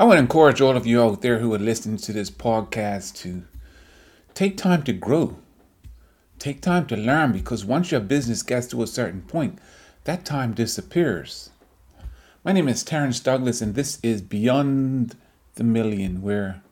I to encourage all of you out there who are listening to this podcast to take time to grow. Take time to learn because once your business gets to a certain point, that time disappears. My name is Terrence Douglas, and this is Beyond the Million, where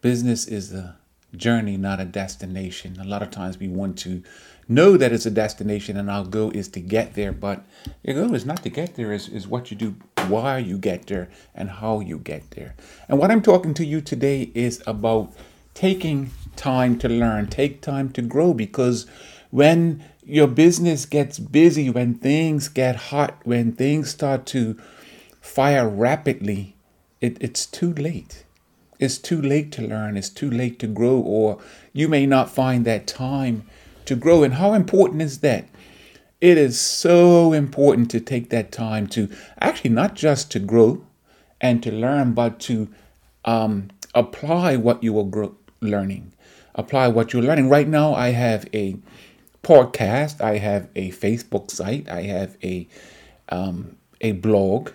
business is a journey, not a destination. A lot of times we want to know that it's a destination and our goal is to get there, but your goal is not to get there, is, is what you do, why you get there, and how you get there. And what I'm talking to you today is about taking time to learn, take time to grow, because when your business gets busy, when things get hot, when things start to fire rapidly, it, it's too late. It's too late to learn, it's too late to grow, or you may not find that time to grow. And how important is that? It is so important to take that time to actually not just to grow and to learn, but to um, apply what you are grow- learning. Apply what you're learning. Right now, I have a podcast, I have a Facebook site, I have a um, a blog,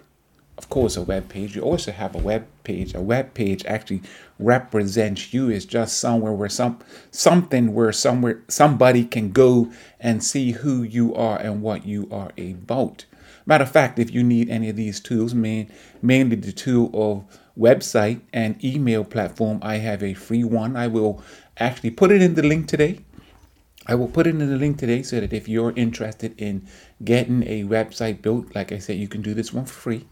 of course, a web page. You also have a web page. A web page actually represents you. It's just somewhere where some something where somewhere somebody can go and see who you are and what you are about. Matter of fact, if you need any of these tools, main, mainly the tool of website and email platform, I have a free one. I will actually put it in the link today. I will put it in the link today so that if you're interested in getting a website built, like I said, you can do this one for free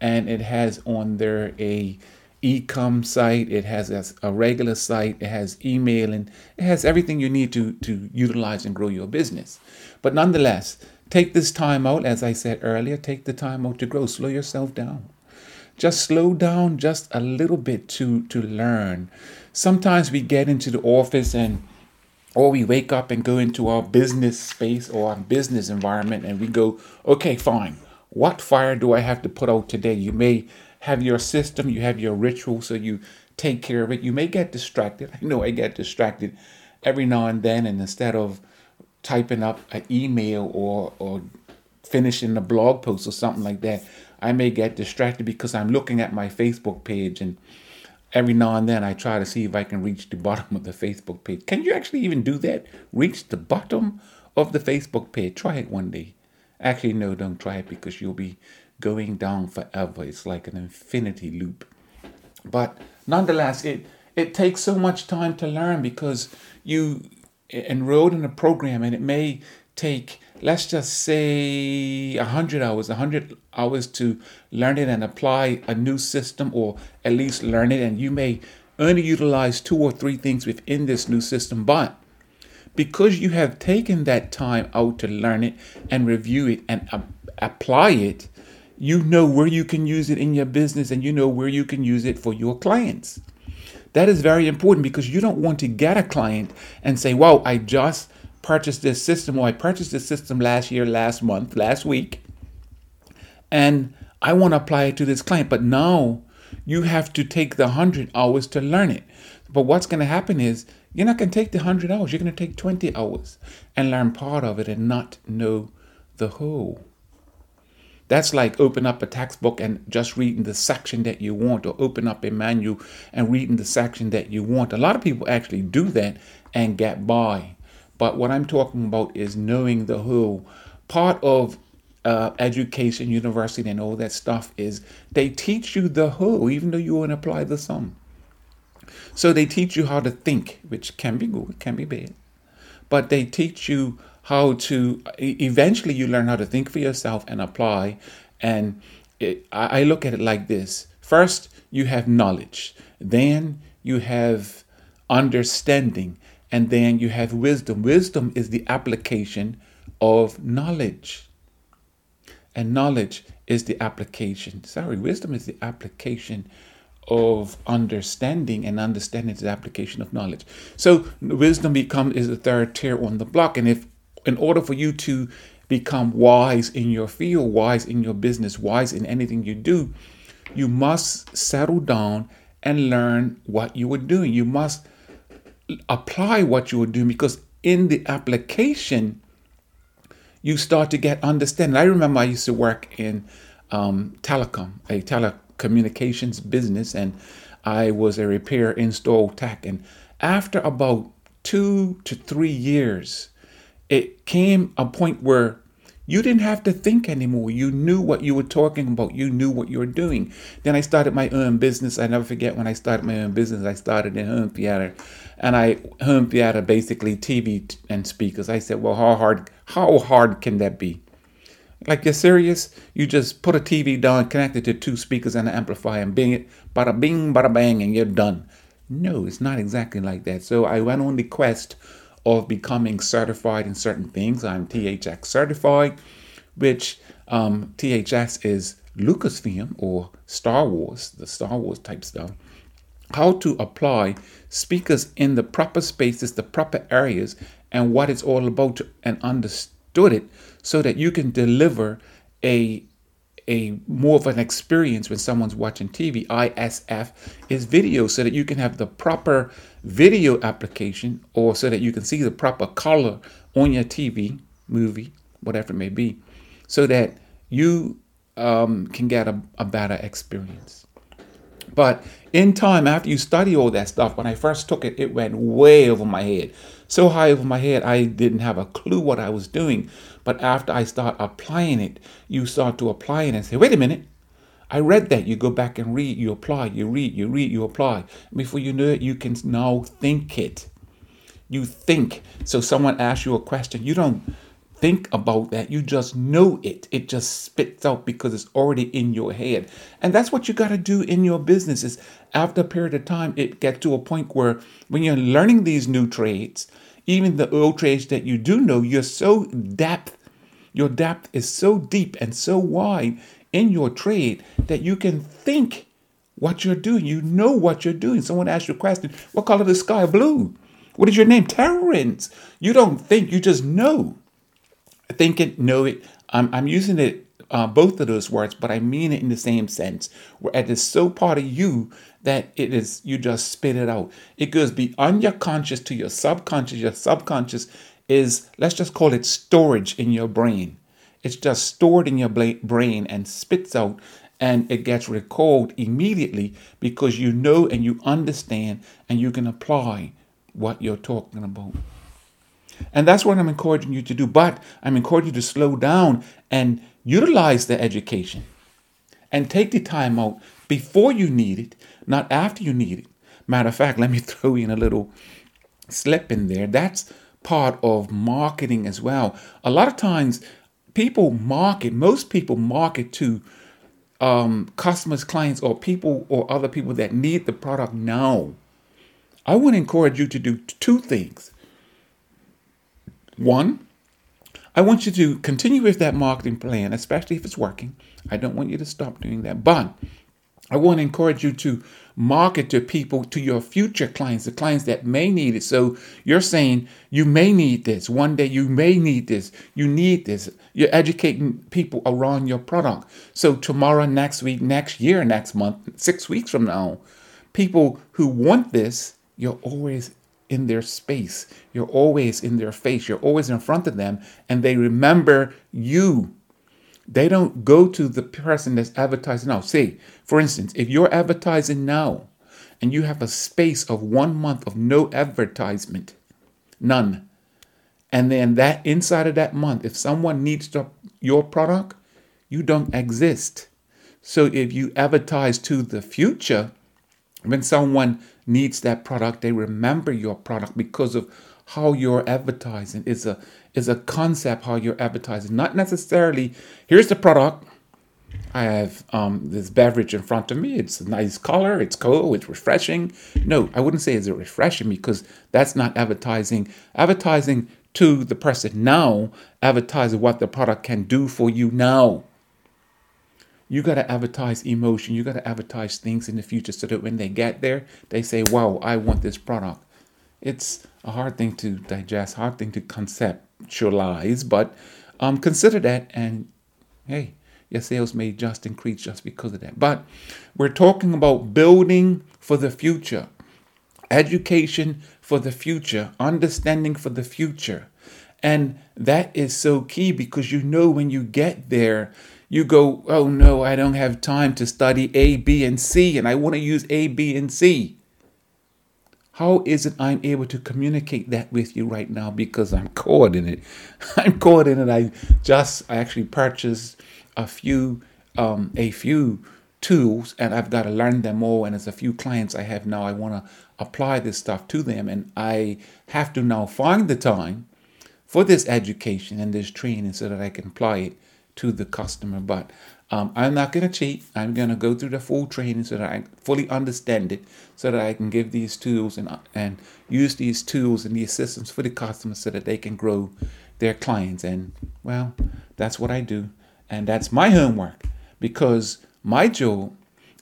and it has on there a e-com site it has a, regular site it has emailing it has everything you need to to utilize and grow your business. But nonetheless take this time out as i said earlier take the time out to grow. Slow yourself down. Just slow down just a little bit to to learn. Sometimes we get into the office and or we wake up and go into our business space or our business environment and we go okay fine what fire do I have to put out today? You may have your system, you have your ritual, so you take care of it. You may get distracted. I know I get distracted every now and then, and instead of typing up an email or or finishing a blog post or something like that, I may get distracted because I'm looking at my Facebook page and every now and then I try to see if I can reach the bottom of the Facebook page. Can you actually even do that? Reach the bottom of the Facebook page. Try it one day. Actually, no, don't try it because you'll be going down forever. It's like an infinity loop. But nonetheless, it it takes so much time to learn because you enrolled in a program and it may take let's just say 100 hours 100 hours to learn it and apply a new system or at least learn it and you may only utilize two or three things within this new system but because you have taken that time out to learn it and review it and uh, apply it, you know where you can use it in your business and you know where you can use it for your clients. That is very important because you don't want to get a client and say, Wow, I just purchased this system or I purchased this system last year, last month, last week, and I want to apply it to this client. But now you have to take the 100 hours to learn it. But what's going to happen is you're not going to take the 100 hours. You're going to take 20 hours and learn part of it and not know the whole. That's like open up a textbook and just reading the section that you want, or open up a manual and reading the section that you want. A lot of people actually do that and get by. But what I'm talking about is knowing the whole. Part of uh, education, university, and all that stuff is they teach you the whole, even though you won't apply the sum. So they teach you how to think, which can be good, can be bad. But they teach you how to, eventually, you learn how to think for yourself and apply. And it, I look at it like this first, you have knowledge, then you have understanding, and then you have wisdom. Wisdom is the application of knowledge. And knowledge is the application. Sorry, wisdom is the application of understanding and understanding is the application of knowledge. So wisdom become is the third tier on the block. And if in order for you to become wise in your field, wise in your business, wise in anything you do, you must settle down and learn what you are doing. You must apply what you are doing because in the application, you start to get understanding. I remember I used to work in um, telecom, a tele communications business and I was a repair install tech. And after about two to three years, it came a point where you didn't have to think anymore. You knew what you were talking about. You knew what you were doing. Then I started my own business. I never forget when I started my own business. I started in home theater, and I home theater basically TV and speakers. I said, well, how hard? How hard can that be? Like you're serious? You just put a TV down, connect it to two speakers and an amplifier, and bing it, bada bing, bada bang, and you're done. No, it's not exactly like that. So I went on the quest of becoming certified in certain things. I'm THX certified, which um, THX is Lucasfilm or Star Wars, the Star Wars type stuff. How to apply speakers in the proper spaces, the proper areas, and what it's all about, and understood it so that you can deliver a a more of an experience when someone's watching TV. ISF is video so that you can have the proper video application or so that you can see the proper color on your TV, movie, whatever it may be, so that you um, can get a, a better experience. But in time, after you study all that stuff, when I first took it, it went way over my head. So high over my head, I didn't have a clue what I was doing. But after I start applying it, you start to apply it and say, wait a minute, I read that. You go back and read, you apply, you read, you read, you apply. Before you know it, you can now think it. You think. So someone asks you a question, you don't think about that. You just know it. It just spits out because it's already in your head. And that's what you got to do in your business is after a period of time, it gets to a point where when you're learning these new trades, even the old trades that you do know, you're so depth, your depth is so deep and so wide in your trade that you can think what you're doing. You know what you're doing. Someone asks you a question, what color is the sky? Blue. What is your name? Terrence. You don't think, you just know think it, know it. I'm, I'm using it, uh, both of those words, but I mean it in the same sense, where it is so part of you that it is, you just spit it out. It goes beyond your conscious to your subconscious. Your subconscious is, let's just call it storage in your brain. It's just stored in your brain and spits out and it gets recalled immediately because you know and you understand and you can apply what you're talking about. And that's what I'm encouraging you to do. But I'm encouraging you to slow down and utilize the education and take the time out before you need it, not after you need it. Matter of fact, let me throw in a little slip in there. That's part of marketing as well. A lot of times, people market, most people market to um, customers, clients, or people or other people that need the product now. I want to encourage you to do two things. One, I want you to continue with that marketing plan, especially if it's working. I don't want you to stop doing that. But I want to encourage you to market to people, to your future clients, the clients that may need it. So you're saying you may need this. One day you may need this. You need this. You're educating people around your product. So tomorrow, next week, next year, next month, six weeks from now, people who want this, you're always in their space. You're always in their face. You're always in front of them, and they remember you. They don't go to the person that's advertising now. Say, for instance, if you're advertising now and you have a space of one month of no advertisement, none, and then that inside of that month, if someone needs to, your product, you don't exist. So if you advertise to the future, when someone needs that product, they remember your product because of how you're advertising. Is a is a concept how you're advertising, not necessarily. Here's the product. I have um, this beverage in front of me. It's a nice color. It's cool. It's refreshing. No, I wouldn't say it's refreshing because that's not advertising. Advertising to the person now, advertising what the product can do for you now you got to advertise emotion. You got to advertise things in the future so that when they get there, they say, wow, I want this product. It's a hard thing to digest, hard thing to conceptualize, but um, consider that and hey, your sales may just increase just because of that. But we're talking about building for the future, education for the future, understanding for the future. And that is so key because you know when you get there, you go, oh no, I don't have time to study A, B, and C, and I want to use A, B, and C. How is it I'm able to communicate that with you right now? Because I'm caught in it. I'm caught in it. I just I actually purchased a few um, a few tools and I've got to learn them all. And there's a few clients I have now. I want to apply this stuff to them, and I have to now find the time for this education and this training so that I can apply it to the customer. But um, I'm not going to cheat. I'm going to go through the full training so that I fully understand it, so that I can give these tools and and use these tools and the assistance for the customer so that they can grow their clients. And well, that's what I do, and that's my homework because my job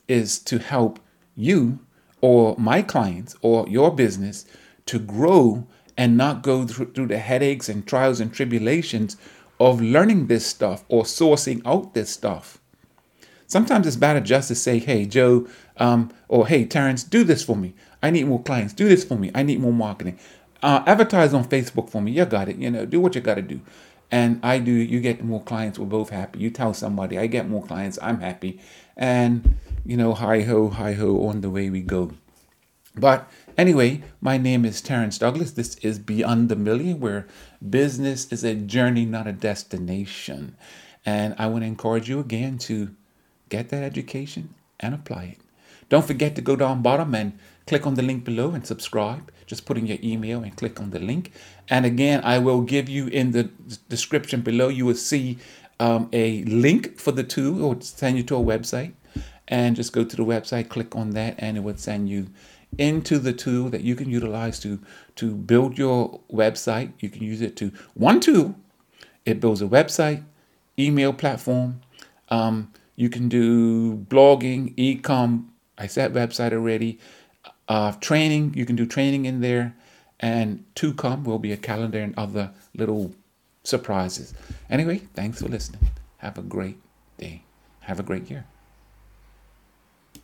is to help you or my clients or your business to grow and not go through, through the headaches and trials and tribulations of learning this stuff or sourcing out this stuff. Sometimes it's better just to say, hey, Joe, um, or hey, Terrence, do this for me. I need more clients. Do this for me. I need more marketing. Uh, advertise on Facebook for me. You got it. You know, do what you got to do. And I do, you get more clients. We're both happy. You tell somebody, I get more clients. I'm happy. And, you know, hi ho, hi ho, on the way we go. But anyway, my name is Terrence Douglas. This is Beyond the Million, where business is a journey, not a destination. And I want to encourage you again to get that education and apply it. Don't forget to go down bottom and click on the link below and subscribe. Just put in your email and click on the link. And again, I will give you in the description below, you will see um, a link for the tool or send you to a website. And just go to the website, click on that, and it would send you into the tool that you can utilize to to build your website. You can use it to one tool. It builds a website, email platform. Um, you can do blogging, e-com. I said website already. Uh, training. You can do training in there, and to come will be a calendar and other little surprises. Anyway, thanks for listening. Have a great day. Have a great year.